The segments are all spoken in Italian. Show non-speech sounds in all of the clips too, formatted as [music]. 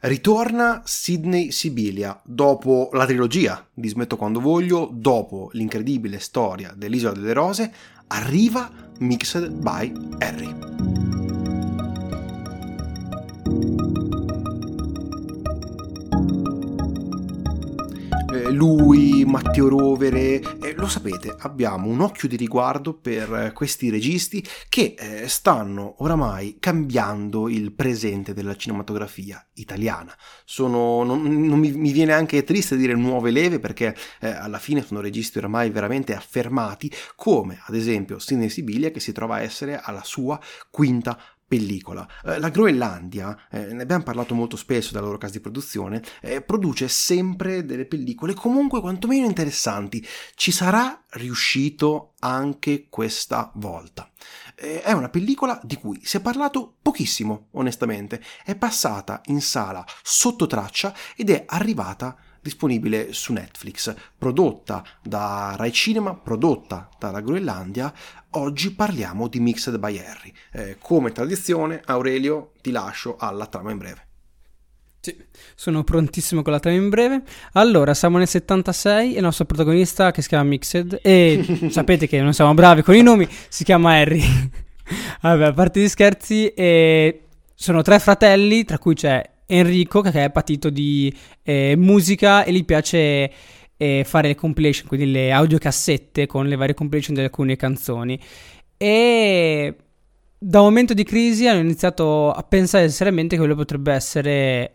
Ritorna Sidney Sibilia dopo la trilogia di Smetto quando voglio, dopo l'incredibile storia dell'Isola delle Rose, arriva Mixed by Harry. Lui, Matteo Rovere, eh, lo sapete, abbiamo un occhio di riguardo per questi registi che eh, stanno oramai cambiando il presente della cinematografia italiana. Sono, non, non mi, mi, viene anche triste dire nuove leve perché eh, alla fine sono registi oramai veramente affermati come ad esempio Sidney Sibilia che si trova a essere alla sua quinta pellicola. Eh, la Groenlandia, eh, ne abbiamo parlato molto spesso della loro casa di produzione, eh, produce sempre delle pellicole comunque quantomeno interessanti. Ci sarà riuscito anche questa volta. Eh, è una pellicola di cui si è parlato pochissimo, onestamente. È passata in sala sotto traccia ed è arrivata disponibile su Netflix, prodotta da Rai Cinema, prodotta dalla Groenlandia. Oggi parliamo di Mixed by Harry. Eh, come tradizione, Aurelio, ti lascio alla trama in breve. Sì, sono prontissimo con la trama in breve. Allora, siamo nel 76 e il nostro protagonista che si chiama Mixed e [laughs] sapete che non siamo bravi con i nomi, si chiama Harry. [laughs] Vabbè, a parte gli scherzi, eh, sono tre fratelli, tra cui c'è Enrico che è patito di eh, musica e gli piace eh, fare le compilation, quindi le audiocassette con le varie compilation di alcune canzoni. E da un momento di crisi hanno iniziato a pensare seriamente che quello potrebbe essere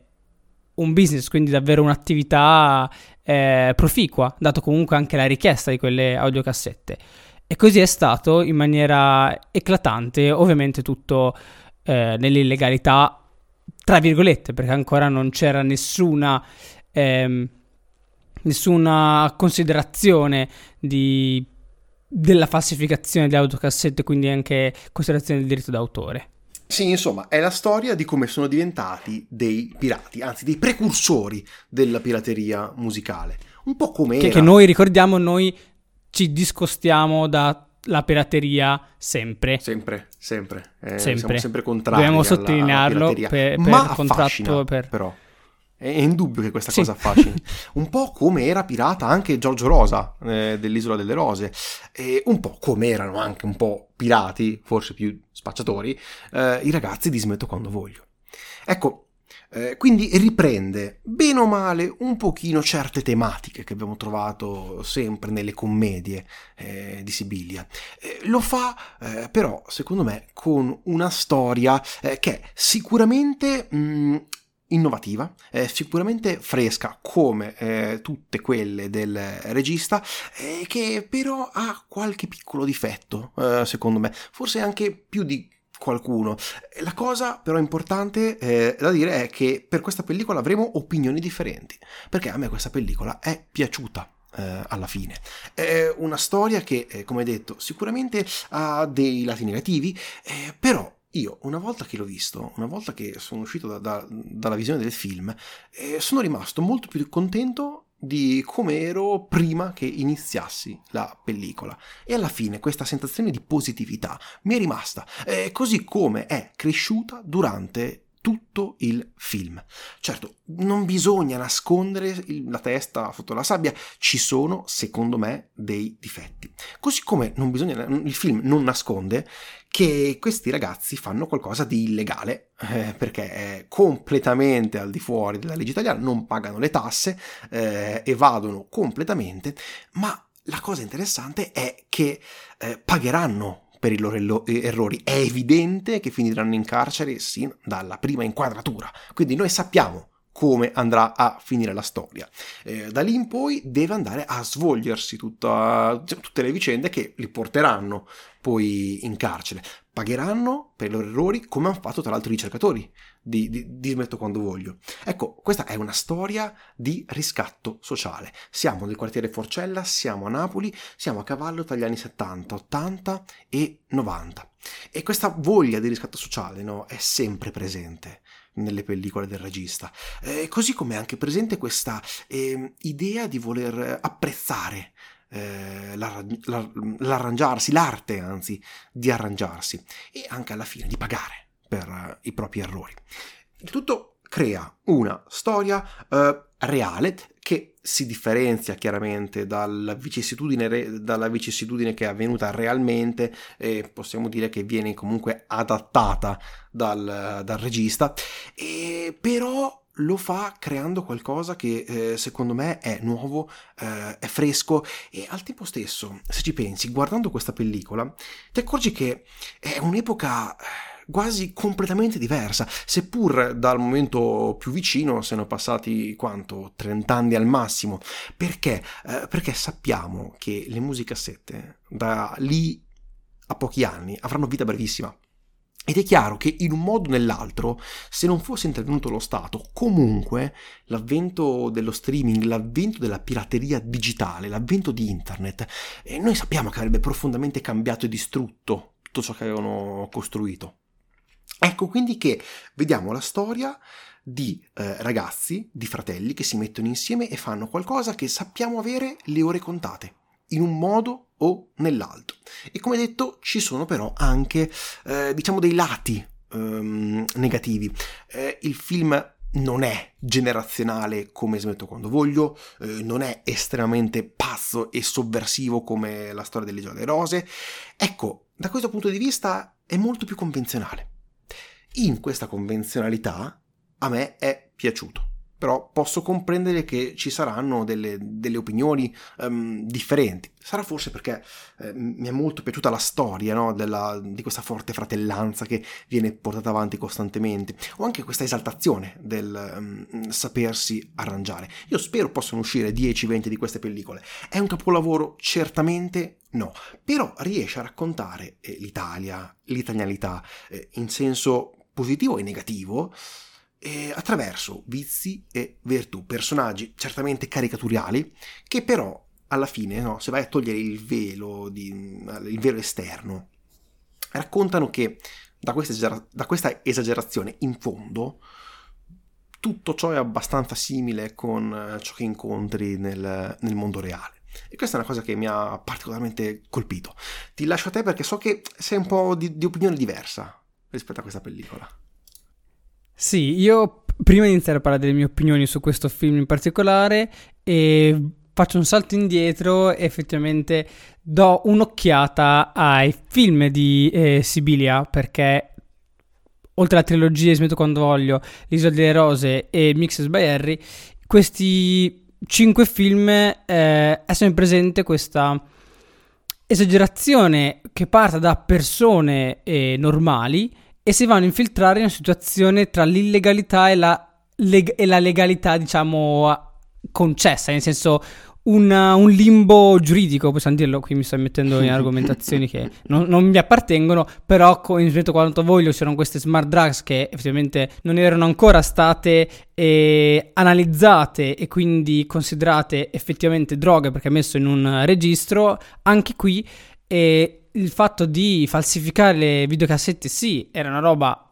un business, quindi davvero un'attività eh, proficua, dato comunque anche la richiesta di quelle audiocassette. E così è stato in maniera eclatante, ovviamente tutto eh, nell'illegalità tra virgolette, perché ancora non c'era nessuna, ehm, nessuna considerazione di, della falsificazione di autocassette, quindi anche considerazione del diritto d'autore. Sì, insomma, è la storia di come sono diventati dei pirati, anzi dei precursori della pirateria musicale. Un po' come che, che noi ricordiamo, noi ci discostiamo da la pirateria sempre. Sempre, sempre. Eh, sempre. Siamo sempre contrari Dobbiamo sottolinearlo alla, alla per, per Ma contratto. Per... però. È indubbio che questa sì. cosa affascini. [laughs] un po' come era pirata anche Giorgio Rosa eh, dell'Isola delle Rose. E un po' come erano anche un po' pirati, forse più spacciatori, eh, i ragazzi di Smetto quando voglio. Ecco, eh, quindi riprende bene o male un pochino certe tematiche che abbiamo trovato sempre nelle commedie eh, di Sibilia. Eh, lo fa eh, però, secondo me, con una storia eh, che è sicuramente... Mh, mm, innovativa, eh, sicuramente fresca come eh, tutte quelle del regista, eh, che però ha qualche piccolo difetto, secondo me, forse anche più di qualcuno. La cosa però importante eh, da dire è che per questa pellicola avremo opinioni differenti, perché a me questa pellicola è piaciuta. Eh, alla fine è una storia che, eh, come detto, sicuramente ha dei lati negativi, eh, però io, una volta che l'ho visto, una volta che sono uscito da, da, dalla visione del film, eh, sono rimasto molto più contento di come ero prima che iniziassi la pellicola. E alla fine questa sensazione di positività mi è rimasta, eh, così come è cresciuta durante tutto il film. Certo, non bisogna nascondere la testa sotto la sabbia, ci sono, secondo me, dei difetti. Così come bisogna, il film non nasconde che questi ragazzi fanno qualcosa di illegale, eh, perché è completamente al di fuori della legge italiana, non pagano le tasse, eh, evadono completamente, ma la cosa interessante è che eh, pagheranno per i loro errori. È evidente che finiranno in carcere sin dalla prima inquadratura. Quindi noi sappiamo come andrà a finire la storia. Eh, da lì in poi deve andare a svolgersi tutta, tutte le vicende che li porteranno poi in carcere. Pagheranno per i loro errori come hanno fatto tra l'altro i ricercatori di, di, di Smetto quando voglio. Ecco, questa è una storia di riscatto sociale. Siamo nel quartiere Forcella, siamo a Napoli, siamo a cavallo tra gli anni 70, 80 e 90. E questa voglia di riscatto sociale no, è sempre presente nelle pellicole del regista. Eh, così come è anche presente questa eh, idea di voler apprezzare eh, l'arrangiarsi, l'arte anzi di arrangiarsi e anche alla fine di pagare per uh, i propri errori. Il tutto crea una storia eh, reale che si differenzia chiaramente dalla vicissitudine, dalla vicissitudine che è avvenuta realmente e possiamo dire che viene comunque adattata dal, dal regista, e però lo fa creando qualcosa che eh, secondo me è nuovo, eh, è fresco e al tempo stesso, se ci pensi, guardando questa pellicola, ti accorgi che è un'epoca quasi completamente diversa, seppur dal momento più vicino siano passati quanto 30 anni al massimo. Perché? Eh, perché sappiamo che le musicassette da lì a pochi anni avranno vita brevissima. Ed è chiaro che in un modo o nell'altro, se non fosse intervenuto lo Stato, comunque l'avvento dello streaming, l'avvento della pirateria digitale, l'avvento di internet, eh, noi sappiamo che avrebbe profondamente cambiato e distrutto tutto ciò che avevano costruito. Ecco quindi che vediamo la storia di eh, ragazzi, di fratelli che si mettono insieme e fanno qualcosa che sappiamo avere le ore contate, in un modo o nell'altro. E come detto ci sono però anche, eh, diciamo, dei lati ehm, negativi. Eh, il film non è generazionale come smetto quando voglio, eh, non è estremamente pazzo e sovversivo come la storia delle dell'Isola Rose. Ecco, da questo punto di vista è molto più convenzionale in questa convenzionalità a me è piaciuto. Però posso comprendere che ci saranno delle, delle opinioni um, differenti. Sarà forse perché eh, mi è molto piaciuta la storia no? Della, di questa forte fratellanza che viene portata avanti costantemente, o anche questa esaltazione del um, sapersi arrangiare. Io spero possano uscire 10-20 di queste pellicole. È un capolavoro? Certamente no, però riesce a raccontare eh, l'Italia, l'italianità, eh, in senso positivo e negativo, eh, attraverso vizi e virtù, personaggi certamente caricaturali, che però alla fine, no, se vai a togliere il velo, di, il velo esterno, raccontano che da questa, da questa esagerazione, in fondo, tutto ciò è abbastanza simile con eh, ciò che incontri nel, nel mondo reale. E questa è una cosa che mi ha particolarmente colpito. Ti lascio a te perché so che sei un po' di, di opinione diversa rispetto a questa pellicola. Sì, io prima di iniziare a parlare delle mie opinioni su questo film in particolare, eh, faccio un salto indietro e effettivamente do un'occhiata ai film di eh, Sibilia perché oltre alla trilogia Smetto quando voglio, L'isola delle rose e Mixes by Harry, questi cinque film eh, è sempre presente questa esagerazione che parte da persone eh, normali e si vanno a infiltrare in una situazione tra l'illegalità e la, leg- e la legalità, diciamo, concessa, nel senso un, un, limbo giuridico, possiamo dirlo, qui mi sto mettendo in [laughs] argomentazioni che non, non, mi appartengono, però rispetto a quanto voglio c'erano queste smart drugs che effettivamente non erano ancora state eh, analizzate e quindi considerate effettivamente droghe perché messo in un registro, anche qui eh, il fatto di falsificare le videocassette sì, era una roba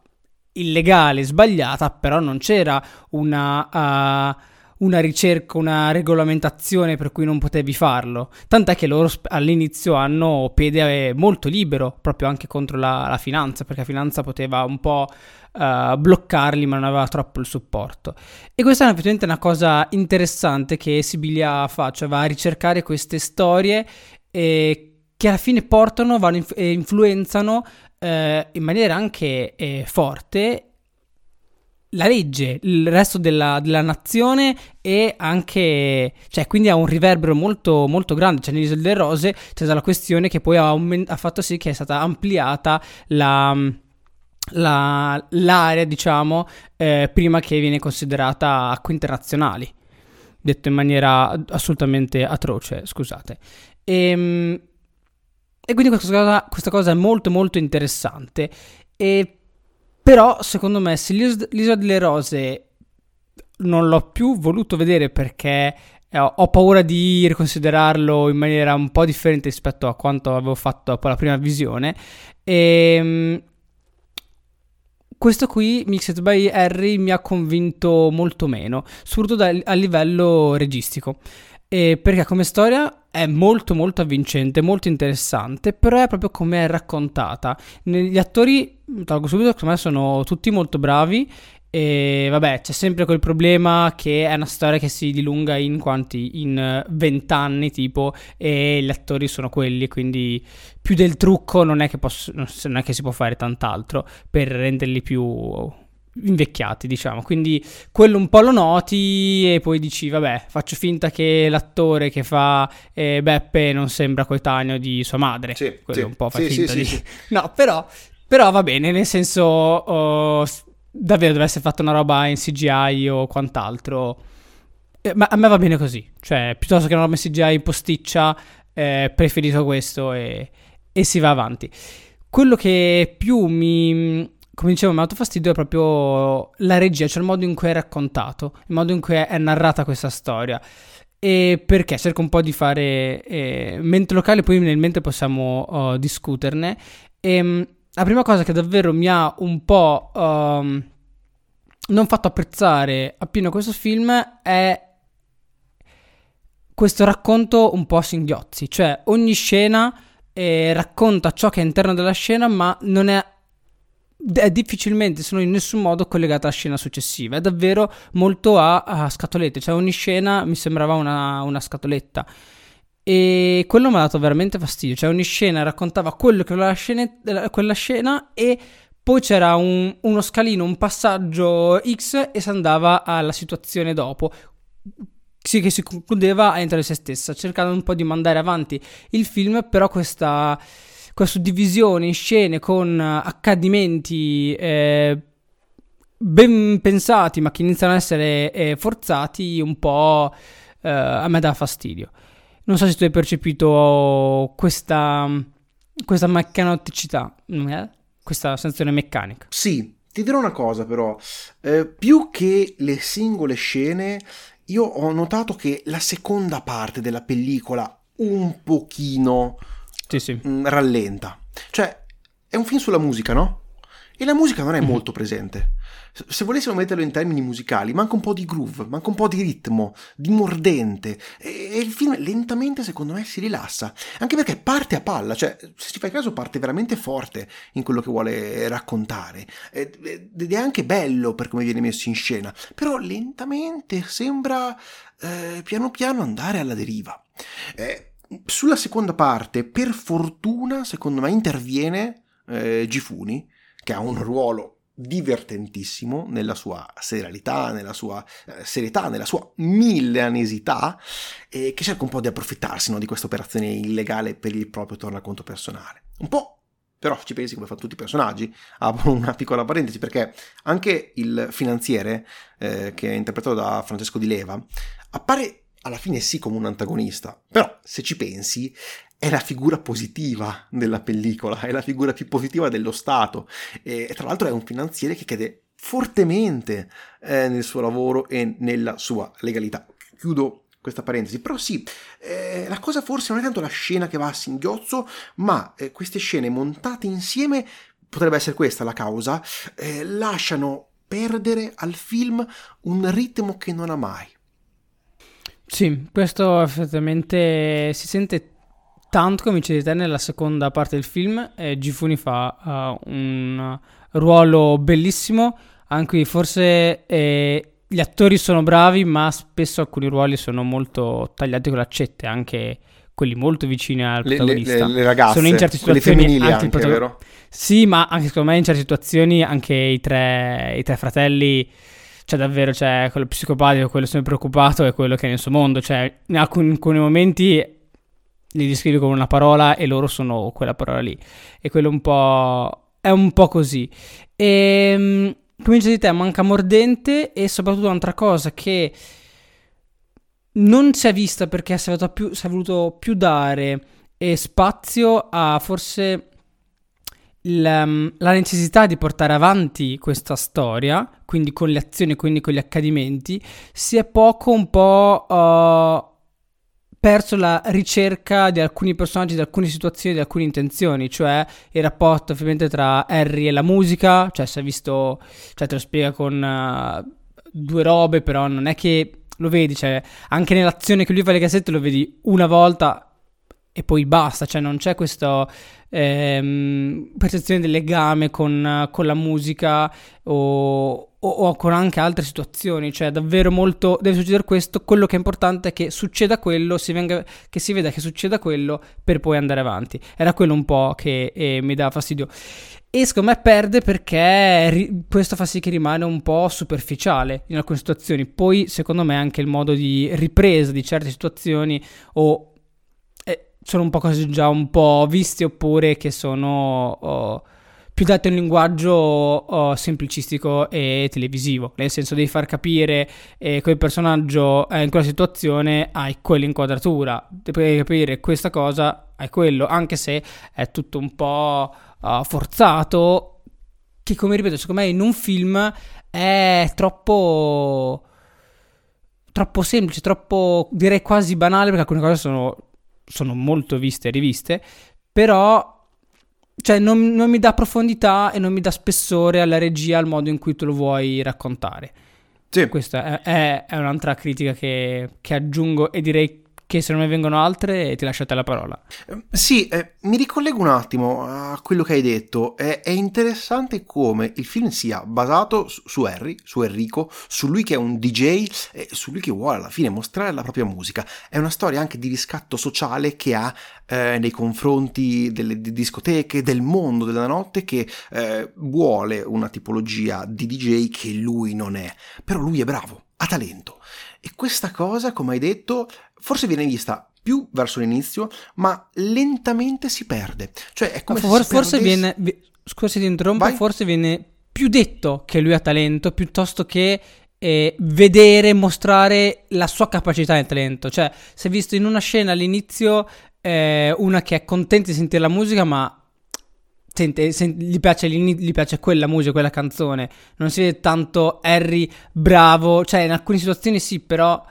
illegale, sbagliata, però non c'era una... Uh, una ricerca, una regolamentazione per cui non potevi farlo. Tant'è che loro all'inizio hanno pede molto libero, proprio anche contro la, la finanza, perché la finanza poteva un po' uh, bloccarli, ma non aveva troppo il supporto. E questa è effettivamente una cosa interessante che Sibilia fa, cioè va a ricercare queste storie e che alla fine portano vanno e influenzano eh, in maniera anche eh, forte la legge, il resto della, della, nazione e anche, cioè, quindi ha un riverbero molto, molto grande. Cioè, nell'Isola delle Rose c'è stata la questione che poi ha, ha fatto sì che è stata ampliata la, la, l'area, diciamo, eh, prima che viene considerata acque internazionali. Detto in maniera assolutamente atroce, scusate. Ehm, e quindi questa cosa, questa cosa è molto molto interessante. E però, secondo me, se l'Isola delle Rose non l'ho più voluto vedere perché eh, ho paura di riconsiderarlo in maniera un po' differente rispetto a quanto avevo fatto dopo la prima visione. E ehm, questo qui, Mixed by Harry, mi ha convinto molto meno, soprattutto a livello registico. E perché come storia è molto molto avvincente, molto interessante, però è proprio come è raccontata. Gli attori, tolgo subito, secondo me sono tutti molto bravi E vabbè, c'è sempre quel problema che è una storia che si dilunga in quanti? In vent'anni tipo e gli attori sono quelli, quindi più del trucco non è che, posso, non è che si può fare tant'altro per renderli più invecchiati, diciamo. Quindi quello un po' lo noti e poi dici, vabbè, faccio finta che l'attore che fa eh, Beppe non sembra coetaneo di sua madre. Sì, quello sì, un po' fa sì, finta sì, di... [laughs] No, però, però va bene, nel senso... oh, davvero deve essere fatta una roba in CGI o quant'altro. Eh, ma a me va bene così. Cioè, piuttosto che una roba in CGI posticcia, eh, preferisco questo e, e si va avanti. Quello che più mi, come dicevo, mi ha dato fastidio è proprio la regia, cioè il modo in cui è raccontato, il modo in cui è, narrata questa storia. E perché cerco un po' di fare eh, mente locale, poi nel mente possiamo oh, discuterne. E, la prima cosa che davvero mi ha un po' um, non fatto apprezzare appieno questo film è questo racconto un po' a singhiozzi, cioè ogni scena eh, racconta ciò che è all'interno della scena, ma non è, è difficilmente, se non in nessun modo, collegata alla scena successiva. È davvero molto a, a scatolette, cioè ogni scena mi sembrava una, una scatoletta. E quello mi ha dato veramente fastidio. Cioè, ogni scena raccontava quello che la scena, quella scena e poi c'era un- uno scalino, un passaggio X e si andava alla situazione dopo. Che si concludeva di se stessa, cercando un po' di mandare avanti il film, però questa, questa suddivisione in scene con eh, accadimenti eh, ben pensati, ma che iniziano ad essere eh, forzati, un po' eh, a me dà fastidio. Non so se tu hai percepito questa, questa meccanoticità, eh? questa sensazione meccanica. Sì, ti dirò una cosa però, eh, più che le singole scene, io ho notato che la seconda parte della pellicola un pochino Sì, sì. mm, rallenta. Cioè, è un film sulla musica, no? E la musica non è Mhm. molto presente. Se volessimo metterlo in termini musicali, manca un po' di groove, manca un po' di ritmo, di mordente. E e il film lentamente, secondo me, si rilassa. Anche perché parte a palla, cioè, se ci fai caso, parte veramente forte in quello che vuole raccontare. Ed ed è anche bello per come viene messo in scena. Però lentamente sembra eh, piano piano andare alla deriva. Eh, sulla seconda parte, per fortuna, secondo me, interviene eh, Gifuni, che ha un ruolo divertentissimo nella sua serialità, nella sua eh, serietà, nella sua milleanesità, e che cerca un po' di approfittarsi no, di questa operazione illegale per il proprio tornaconto personale. Un po'. Però ci pensi come fanno tutti i personaggi, apro una piccola parentesi perché anche il finanziere, eh, che è interpretato da Francesco Di Leva, appare alla fine sì come un antagonista, però se ci pensi è la figura positiva della pellicola, è la figura più positiva dello Stato e tra l'altro è un finanziere che crede fortemente eh, nel suo lavoro e nella sua legalità. Chiudo questa parentesi, però sì, eh, la cosa forse non è tanto la scena che va a singhiozzo, ma eh, queste scene montate insieme, potrebbe essere questa la causa, eh, lasciano perdere al film un ritmo che non ha mai. Sì, questo effettivamente si sente tanto, come dicevi te, nella seconda parte del film. Eh, Gifuni fa uh, un ruolo bellissimo, anche qui forse eh, gli attori sono bravi, ma spesso alcuni ruoli sono molto tagliati con l'accette, anche quelli molto vicini al Le, le- protagonista. le- le ragazze, Sono in certe situazioni femminili anche anche, protago- vero? Sì, ma anche secondo me in certe situazioni anche i tre, i tre fratelli, cioè davvero, cioè quello psicopatico, quello sempre preoccupato è quello che è nel suo mondo, cioè in alcuni, alcuni momenti li descrivi con una parola e loro sono quella parola lì. E quello un po'... è un po' così. E come dicevi te, manca mordente e soprattutto un'altra cosa che non si è vista perché si è più, si è voluto più dare eh, spazio a forse la necessità di portare avanti questa storia, quindi con le azioni, quindi con gli accadimenti, si è poco un po' uh, perso la ricerca di alcuni personaggi, di alcune situazioni, di alcune intenzioni, cioè il rapporto ovviamente tra Harry e la musica, cioè si è visto, cioè te lo spiega con uh, due robe, però non è che lo vedi, cioè anche nell'azione che lui fa le cassette lo vedi una volta e poi basta, cioè non c'è questa ehm, percezione del legame con, con la musica o, o, o, con anche altre situazioni, cioè davvero molto deve succedere questo, quello che è importante è che succeda quello, si venga, che si veda che succeda quello per poi andare avanti. Era quello un po' che eh, mi dà fastidio. E secondo me perde perché ri- questo fa sì che rimane un po' superficiale in alcune situazioni. Poi, secondo me, anche il modo di ripresa di certe situazioni o sono un po' cose già un po' viste oppure che sono oh, più date un linguaggio oh, semplicistico e televisivo. Nel senso devi far capire eh, quel personaggio eh, in quella situazione hai quell'inquadratura, devi capire questa cosa hai quello, anche se è tutto un po' uh, forzato, che come ripeto, secondo me in un film è troppo troppo semplice, troppo direi quasi banale perché alcune cose sono, sono molto viste e riviste, però cioè non, non, mi dà profondità e non mi dà spessore alla regia al modo in cui tu lo vuoi raccontare. Sì. Questa è, è, è un'altra critica che, che aggiungo e direi che se non ne vengono altre ti lasciate la parola. Ehm, sì, eh, mi ricollego un attimo a quello che hai detto. È, è interessante come il film sia basato su, Harry, su Enrico, su lui che è un DJ e su lui che vuole alla fine mostrare la propria musica. È una storia anche di riscatto sociale che ha eh, nei confronti delle discoteche, del mondo della notte che eh, vuole una tipologia di DJ che lui non è. Però lui è bravo, ha talento. E questa cosa, come hai detto, forse viene vista più verso l'inizio, ma lentamente si perde. Cioè è come For- se forse viene scusa ti interrompo, Vai. forse viene più detto che lui ha talento piuttosto che eh, vedere, mostrare la sua capacità e talento. Cioè, si è visto in una scena all'inizio eh, una che è contenta di sentire la musica, ma sente, sente, gli, piace gli piace quella musica, quella canzone. Non si vede tanto Harry bravo, cioè in alcune situazioni sì, però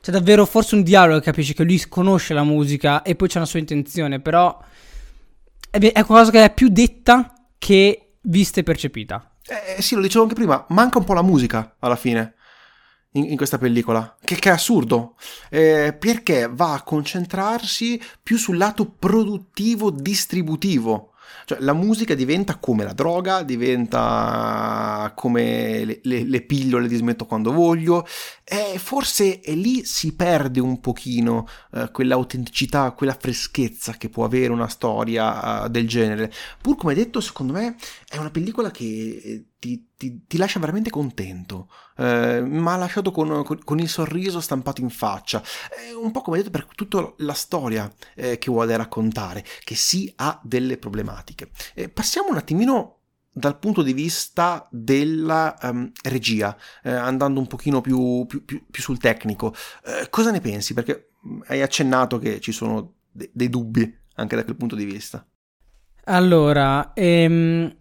c'è davvero forse un dialogo che capisci che lui conosce la musica e poi c'è una sua intenzione, però è, è qualcosa che è più detta che vista e percepita. Eh, sì, lo dicevo anche prima, manca un po' la musica alla fine. In, in questa pellicola, che, che è assurdo, eh, perché va a concentrarsi più sul lato produttivo distributivo cioè la musica diventa come la droga, diventa come le, le, le pillole di smetto quando voglio e forse è lì si perde un pochino eh, quell'autenticità, quella freschezza che può avere una storia uh, del genere. Pur come detto, secondo me è una pellicola che eh, ti, ti, ti lascia veramente contento, eh, ma lasciato con, con, con, il sorriso stampato in faccia, è un po' come detto per tutta la storia eh, che vuole raccontare, che sì ha delle problematiche. Eh, passiamo un attimino dal punto di vista della um, regia, eh, andando un pochino più, più, più, più sul tecnico, eh, cosa ne pensi? Perché mm, hai accennato che ci sono de- dei dubbi anche da quel punto di vista. Allora, ehm,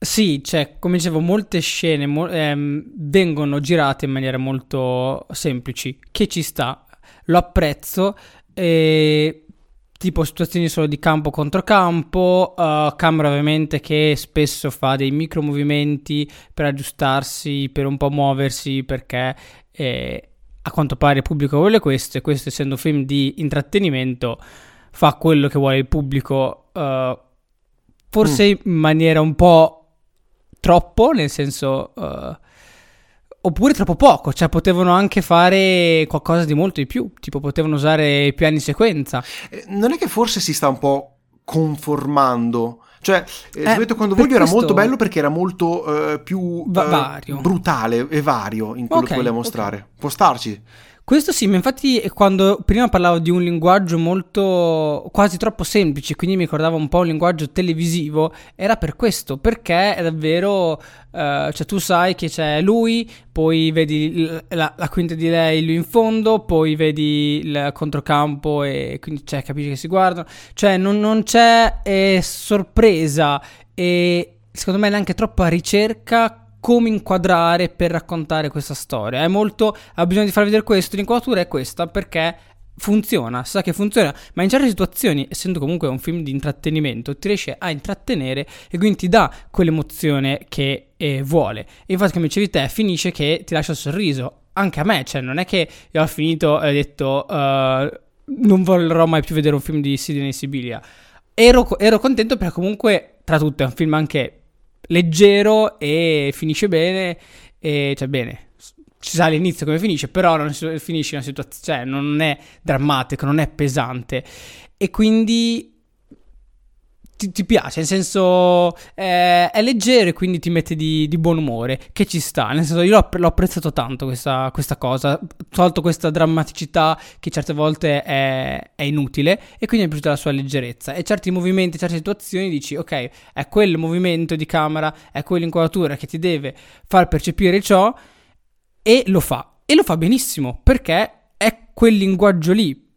sì, cioè, come dicevo, molte scene mo- ehm, vengono girate in maniera molto semplici, che ci sta, lo apprezzo, e tipo situazioni solo di campo contro campo, uh, camera ovviamente che spesso fa dei micro movimenti per aggiustarsi, per un po' muoversi, perché eh, a quanto pare il pubblico vuole questo e questo essendo un film di intrattenimento fa quello che vuole il pubblico, uh, forse mm. in maniera un po' troppo, nel senso... Uh, oppure troppo poco, cioè potevano anche fare qualcosa di molto di più, tipo potevano usare piani sequenza. Eh, non è che forse si sta un po' conformando? Cioè, eh, eh quando voglio era molto bello perché era molto eh, più Va- eh, brutale e vario in quello okay, che voleva mostrare. Okay. Può starci. Questo sì, ma infatti quando prima parlavo di un linguaggio molto quasi troppo semplice, quindi mi ricordava un po' un linguaggio televisivo, era per questo, perché è davvero, uh, cioè tu sai che c'è lui, poi vedi la, la, quinta di lei lui in fondo, poi vedi il controcampo e quindi cioè, capisci che si guardano, cioè non, non c'è eh, sorpresa e secondo me neanche troppa ricerca come inquadrare per raccontare questa storia. È molto. Ha bisogno di far vedere questo. L'inquadratura è questa perché funziona, sa che funziona, ma in certe situazioni, essendo comunque un film di intrattenimento, ti riesce a intrattenere e quindi ti dà quell'emozione che eh, vuole. E infatti, come dicevi te, finisce che ti lascia il sorriso. Anche a me, cioè, non è che io ho finito e ho detto. Uh, non vorrò mai più vedere un film di Sidney Sibilia. Ero, ero contento perché comunque, tra tutto, è un film anche leggero e finisce bene, e, cioè bene, ci sa all'inizio come finisce, però non finisce in una situazione, cioè non è drammatico, non è pesante. E quindi ti, ti piace, nel senso eh, è leggero e quindi ti mette di, di, buon umore, che ci sta, nel senso io l'ho, l'ho apprezzato tanto questa, questa, cosa, tolto questa drammaticità che certe volte è, è, inutile e quindi è piaciuta la sua leggerezza. E certi movimenti, certe situazioni dici ok, è quel movimento di camera, è quell'inquadratura che ti deve far percepire ciò e lo fa, e lo fa benissimo perché è quel linguaggio lì,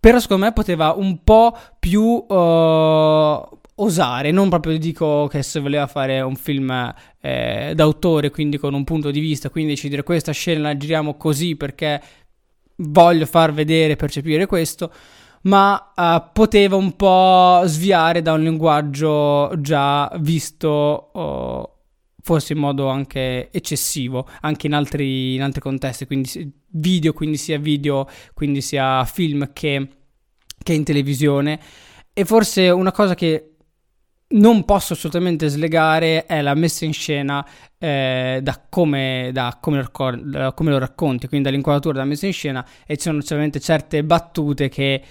però secondo me poteva un po' più uh, osare, non proprio dico che se voleva fare un film eh, d'autore, quindi con un punto di vista, quindi decidere questa scena la giriamo così perché voglio far vedere, percepire questo, ma uh, poteva un po' sviare da un linguaggio già visto uh, forse in modo anche eccessivo, anche in altri, in altri contesti, quindi video, quindi sia video, quindi sia film che, che in televisione. E forse una cosa che non posso assolutamente slegare è la messa in scena eh, da, come, da, come lo, da, come, lo, racconti, quindi dall'inquadratura della messa in scena e ci sono solamente certe battute che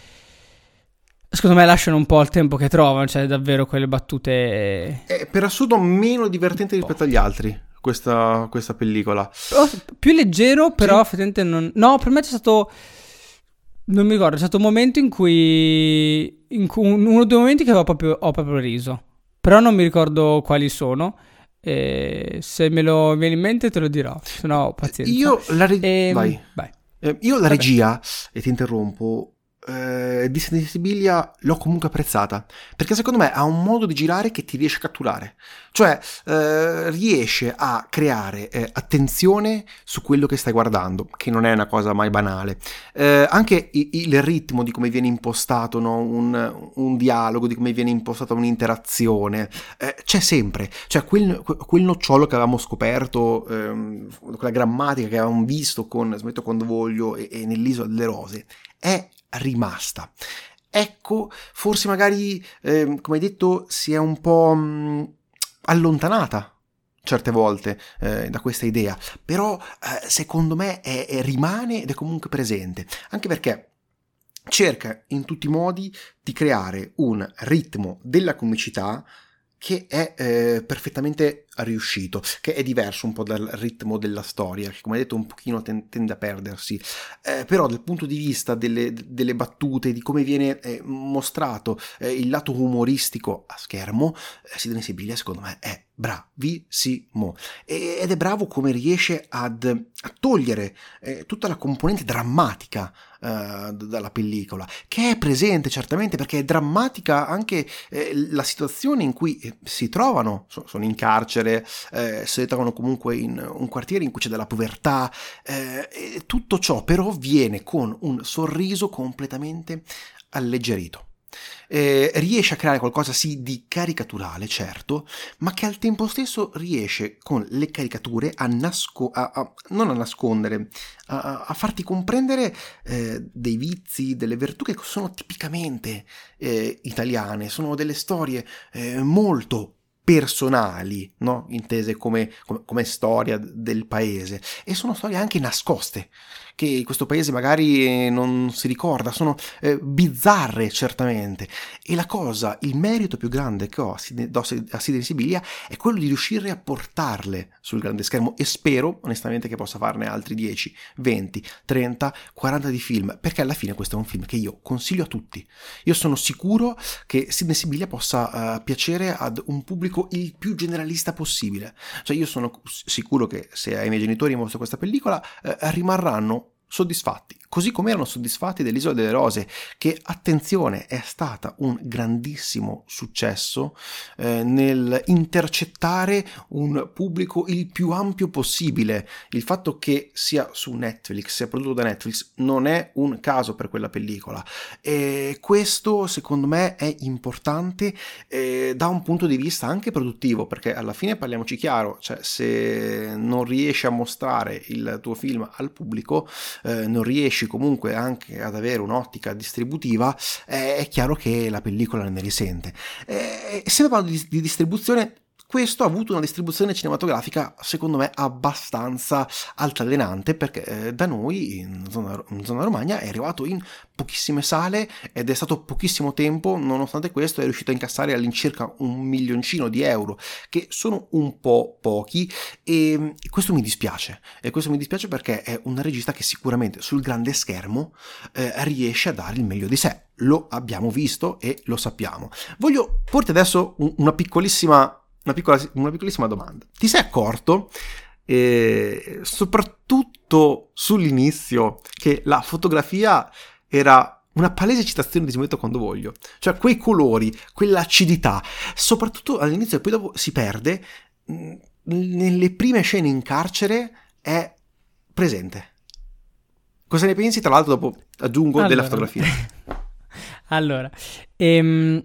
secondo me lasciano un po' il tempo che trovano, cioè davvero quelle battute... È per assurdo meno divertente rispetto agli altri. Questa, questa pellicola oh, più leggero, però sì. effettivamente non. No, per me c'è stato. Non mi ricordo, c'è stato un momento in cui. In cui uno dei momenti che ho proprio, ho proprio riso. Però non mi ricordo quali sono. E se me lo viene in mente te lo dirò. Se no, pazienza. Io la, re- ehm, vai. vai. Eh, io la regia, e ti interrompo, eh, di Sensibiglia l'ho comunque apprezzata perché secondo me ha un modo di girare che ti riesce a catturare. Cioè eh, riesce a creare eh, attenzione su quello che stai guardando che non è una cosa mai banale. Eh, anche il, il, ritmo di come viene impostato no? un, un, dialogo di come viene impostata un'interazione eh, c'è sempre. Cioè quel, quel, nocciolo che avevamo scoperto ehm, quella grammatica che avevamo visto con Smetto quando voglio e, e nell'isola delle rose è rimasta. Ecco, forse magari, eh, come hai detto, si è un po' mh, mm, allontanata certe volte eh, da questa idea, però eh, secondo me è, è, rimane ed è comunque presente, anche perché cerca in tutti i modi di creare un ritmo della comicità che è eh, perfettamente riuscito, che è diverso un po' dal ritmo della storia, che come detto un pochino ten- tende a perdersi, eh, però dal punto di vista delle, delle battute, di come viene eh, mostrato eh, il lato umoristico a schermo, eh, Sidney Sibilia secondo me è bravissimo. Ed è bravo come riesce ad, a togliere eh, tutta la componente drammatica eh, dalla pellicola che è presente certamente perché è drammatica anche eh, la situazione in cui eh, si trovano so, sono in carcere eh, si trovano comunque in un quartiere in cui c'è della povertà eh, tutto ciò però viene con un sorriso completamente alleggerito. Eh, riesce a creare qualcosa sì di caricaturale, certo, ma che al tempo stesso riesce con le caricature a, nasco- a, a non a nascondere, a, a farti comprendere eh, dei vizi, delle virtù che sono tipicamente eh, italiane, sono delle storie eh, molto personali, no? intese come, come, come, storia del paese, e sono storie anche nascoste, che questo paese magari non si ricorda, sono eh, bizzarre certamente. E la cosa, il merito più grande che ho a Sidney Sibilia è quello di riuscire a portarle sul grande schermo e spero onestamente che possa farne altri 10, 20, 30, 40 di film, perché alla fine questo è un film che io consiglio a tutti. Io sono sicuro che Sidney Sibilia possa uh, piacere ad un pubblico il più generalista possibile. Cioè io sono sicuro che se ai miei genitori mostro questa pellicola uh, rimarranno soddisfatti, così come erano soddisfatti dell'Isola delle Rose, che attenzione è stata un grandissimo successo eh, nel intercettare un pubblico il più ampio possibile. Il fatto che sia su Netflix, sia prodotto da Netflix, non è un caso per quella pellicola. E questo secondo me è importante eh, da un punto di vista anche produttivo, perché alla fine parliamoci chiaro, cioè se non riesci a mostrare il tuo film al pubblico, eh, non riesci comunque anche ad avere un'ottica distributiva, eh, è chiaro che la pellicola ne risente. Eh, essendo parlando di, di distribuzione, questo ha avuto una distribuzione cinematografica secondo me abbastanza altalenante perché eh, da noi in zona, in zona, Romagna è arrivato in pochissime sale ed è stato pochissimo tempo, nonostante questo è riuscito a incassare all'incirca un milioncino di euro che sono un po' pochi. E questo mi dispiace. E questo mi dispiace perché è una regista che sicuramente sul grande schermo eh, riesce a dare il meglio di sé. Lo abbiamo visto e lo sappiamo. Voglio porti adesso una piccolissima una, piccola, una piccolissima domanda. Ti sei accorto, eh, soprattutto sull'inizio, che la fotografia era una palese citazione di Smetto quando voglio. Cioè quei colori, quell'acidità, soprattutto all'inizio e poi dopo si perde, mh, nelle prime scene in carcere è presente. Cosa ne pensi? Tra l'altro dopo aggiungo allora. della fotografia. [laughs] allora, ehm,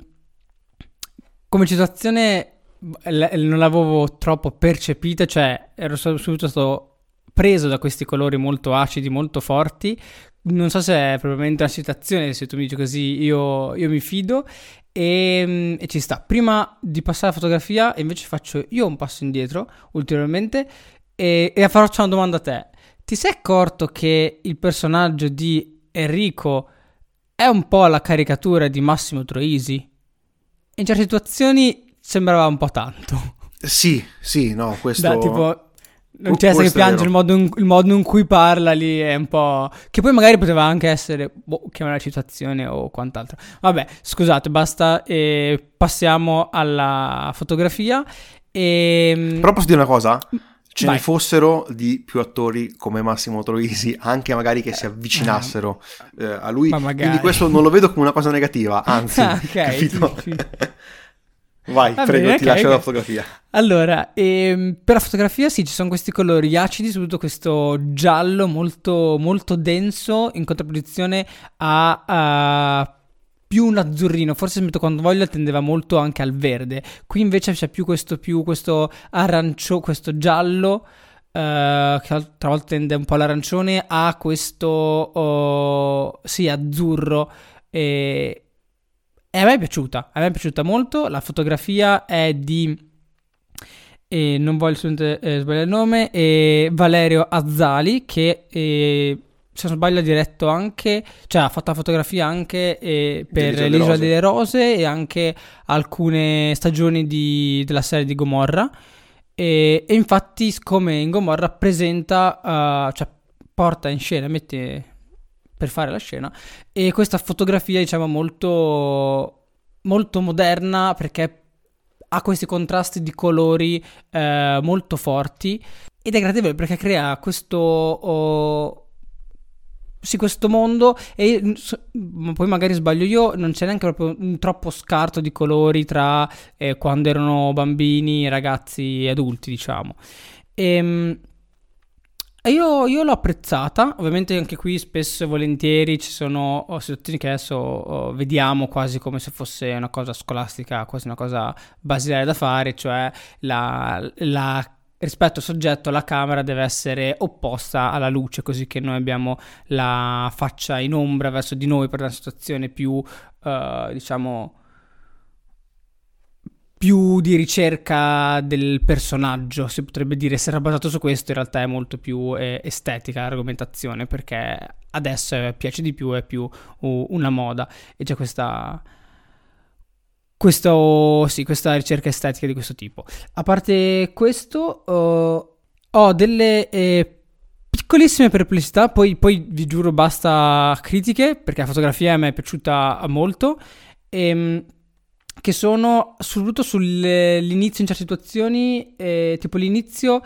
come situazione non l'avevo troppo percepita, cioè ero subito stato preso da questi colori molto acidi, molto forti. Non so se è probabilmente una citazione, se tu mi dici così io, io mi fido e, ehm, e, ci sta. Prima di passare alla fotografia invece faccio io un passo indietro ulteriormente e, e faccio una domanda a te. Ti sei accorto che il personaggio di Enrico è un po' la caricatura di Massimo Troisi? In certe situazioni sembrava un po' tanto. Sì, sì, no, questo... Da, tipo, non c'è che piange il modo, in, il modo, in, cui parla lì è un po'... Che poi magari poteva anche essere, boh, chiamare la citazione o quant'altro. Vabbè, scusate, basta, e passiamo alla fotografia. E... Ehm, Però posso dire una cosa? Ce Vai. ne fossero di più attori come Massimo Troisi, anche magari che si avvicinassero eh, a lui. Quindi questo non lo vedo come una cosa negativa, anzi, [laughs] okay, capito? Sì, sì. [laughs] Vai, Va prego, bene, ti okay, lascio okay. la fotografia. Allora, ehm, per la fotografia sì, ci sono questi colori acidi, soprattutto questo giallo molto, molto denso in contrapposizione a, a più un azzurrino, forse metto quando voglio tendeva molto anche al verde. Qui invece c'è più questo, più questo arancio, questo giallo. Uh, che altra volta tende un po' all'arancione, a questo oh, sì, azzurro. E, e a me è piaciuta, a me è piaciuta molto. La fotografia è di. Eh, non voglio eh, sbagliare il nome. Eh, Valerio Azzali, che eh, se non sbaglio ha diretto anche. Cioè, ha fatto la fotografia anche eh, per L'isola, L'Isola delle Rose e anche alcune stagioni di, della serie di Gomorra. E, e, infatti, come in Gomorra, presenta, uh, cioè porta in scena, mette per fare la scena. E questa fotografia diciamo molto molto moderna perché ha questi contrasti di colori eh, molto forti. Ed è gradevole perché crea questo oh, sì, questo mondo. E poi magari sbaglio io, non c'è neanche proprio un troppo scarto di colori tra eh, quando erano bambini, ragazzi e adulti, diciamo. E, ehm, io, io, l'ho apprezzata, ovviamente anche qui spesso e volentieri ci sono oh, situazioni che adesso oh, vediamo quasi come se fosse una cosa scolastica, quasi una cosa basilare da fare, cioè la, la rispetto al soggetto la camera deve essere opposta alla luce così che noi abbiamo la faccia in ombra verso di noi per una situazione più uh, diciamo più di ricerca del personaggio, si potrebbe dire, se era basato su questo in realtà è molto più eh, estetica l'argomentazione perché adesso piace di più, è più uh, una moda e c'è questa, questo, sì, questa ricerca estetica di questo tipo. A parte questo, uh, ho delle eh, piccolissime perplessità, poi, poi vi giuro basta critiche perché la fotografia me è piaciuta molto. E, ehm, che sono soprattutto sull'inizio in certe situazioni, eh, tipo l'inizio,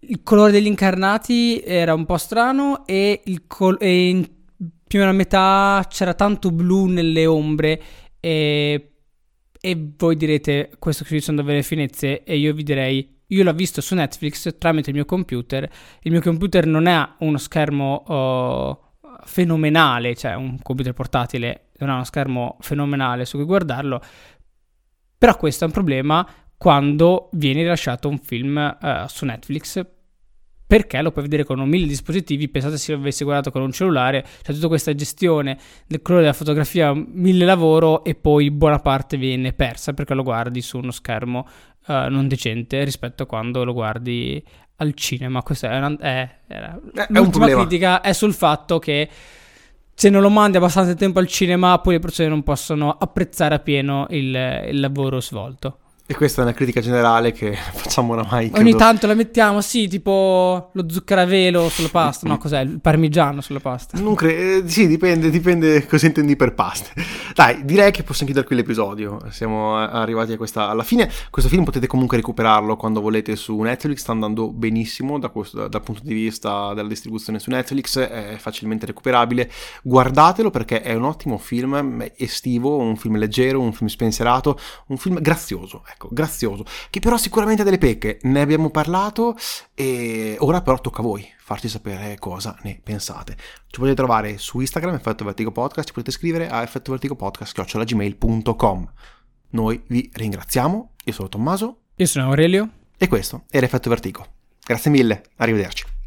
il colore degli incarnati era un po' strano e, col- e in più o meno a metà c'era tanto blu nelle ombre e, e voi direte questo qui sono delle finezze e io vi direi io l'ho visto su Netflix tramite il mio computer. Il mio computer non ha uno schermo uh, fenomenale, cioè un computer portatile non ha uno schermo fenomenale su cui guardarlo, però questo è un problema quando viene rilasciato un film uh, su Netflix perché lo puoi vedere con mille dispositivi. Pensate se avessi guardato con un cellulare, c'è tutta questa gestione del colore della fotografia, mille lavoro e poi buona parte viene persa perché lo guardi su uno schermo uh, non decente rispetto a quando lo guardi al cinema. Questa è, una, è, è, è l'ultima critica è sul fatto che se non lo mandi abbastanza tempo al cinema, poi le persone non possono apprezzare a pieno il, il lavoro svolto. E questa è una critica generale che [laughs] facciamo oramai. Ogni tanto la mettiamo, sì, tipo lo zucchero a velo sulla pasta. No, cos'è? Il parmigiano sulla pasta. Non cre- eh, sì, dipende, dipende cosa intendi per pasta. Dai, direi che possiamo chiudere qui l'episodio. Siamo arrivati a questa, alla fine. Questo film potete comunque recuperarlo quando volete su Netflix. Sta andando benissimo da questo, dal punto di vista della distribuzione su Netflix. È facilmente recuperabile. Guardatelo perché è un ottimo film estivo, un film leggero, un film spensierato, un film grazioso. Ecco ecco, grazioso, che però sicuramente ha delle pecche, ne abbiamo parlato e ora però tocca a voi farci sapere cosa ne pensate. Ci potete trovare su Instagram, Effetto Vertigo Podcast, ci potete scrivere a effettovertigopodcast.gmail.com Noi vi ringraziamo, io sono Tommaso. Io sono Aurelio. E questo era Effetto Vertigo. Grazie mille, arrivederci.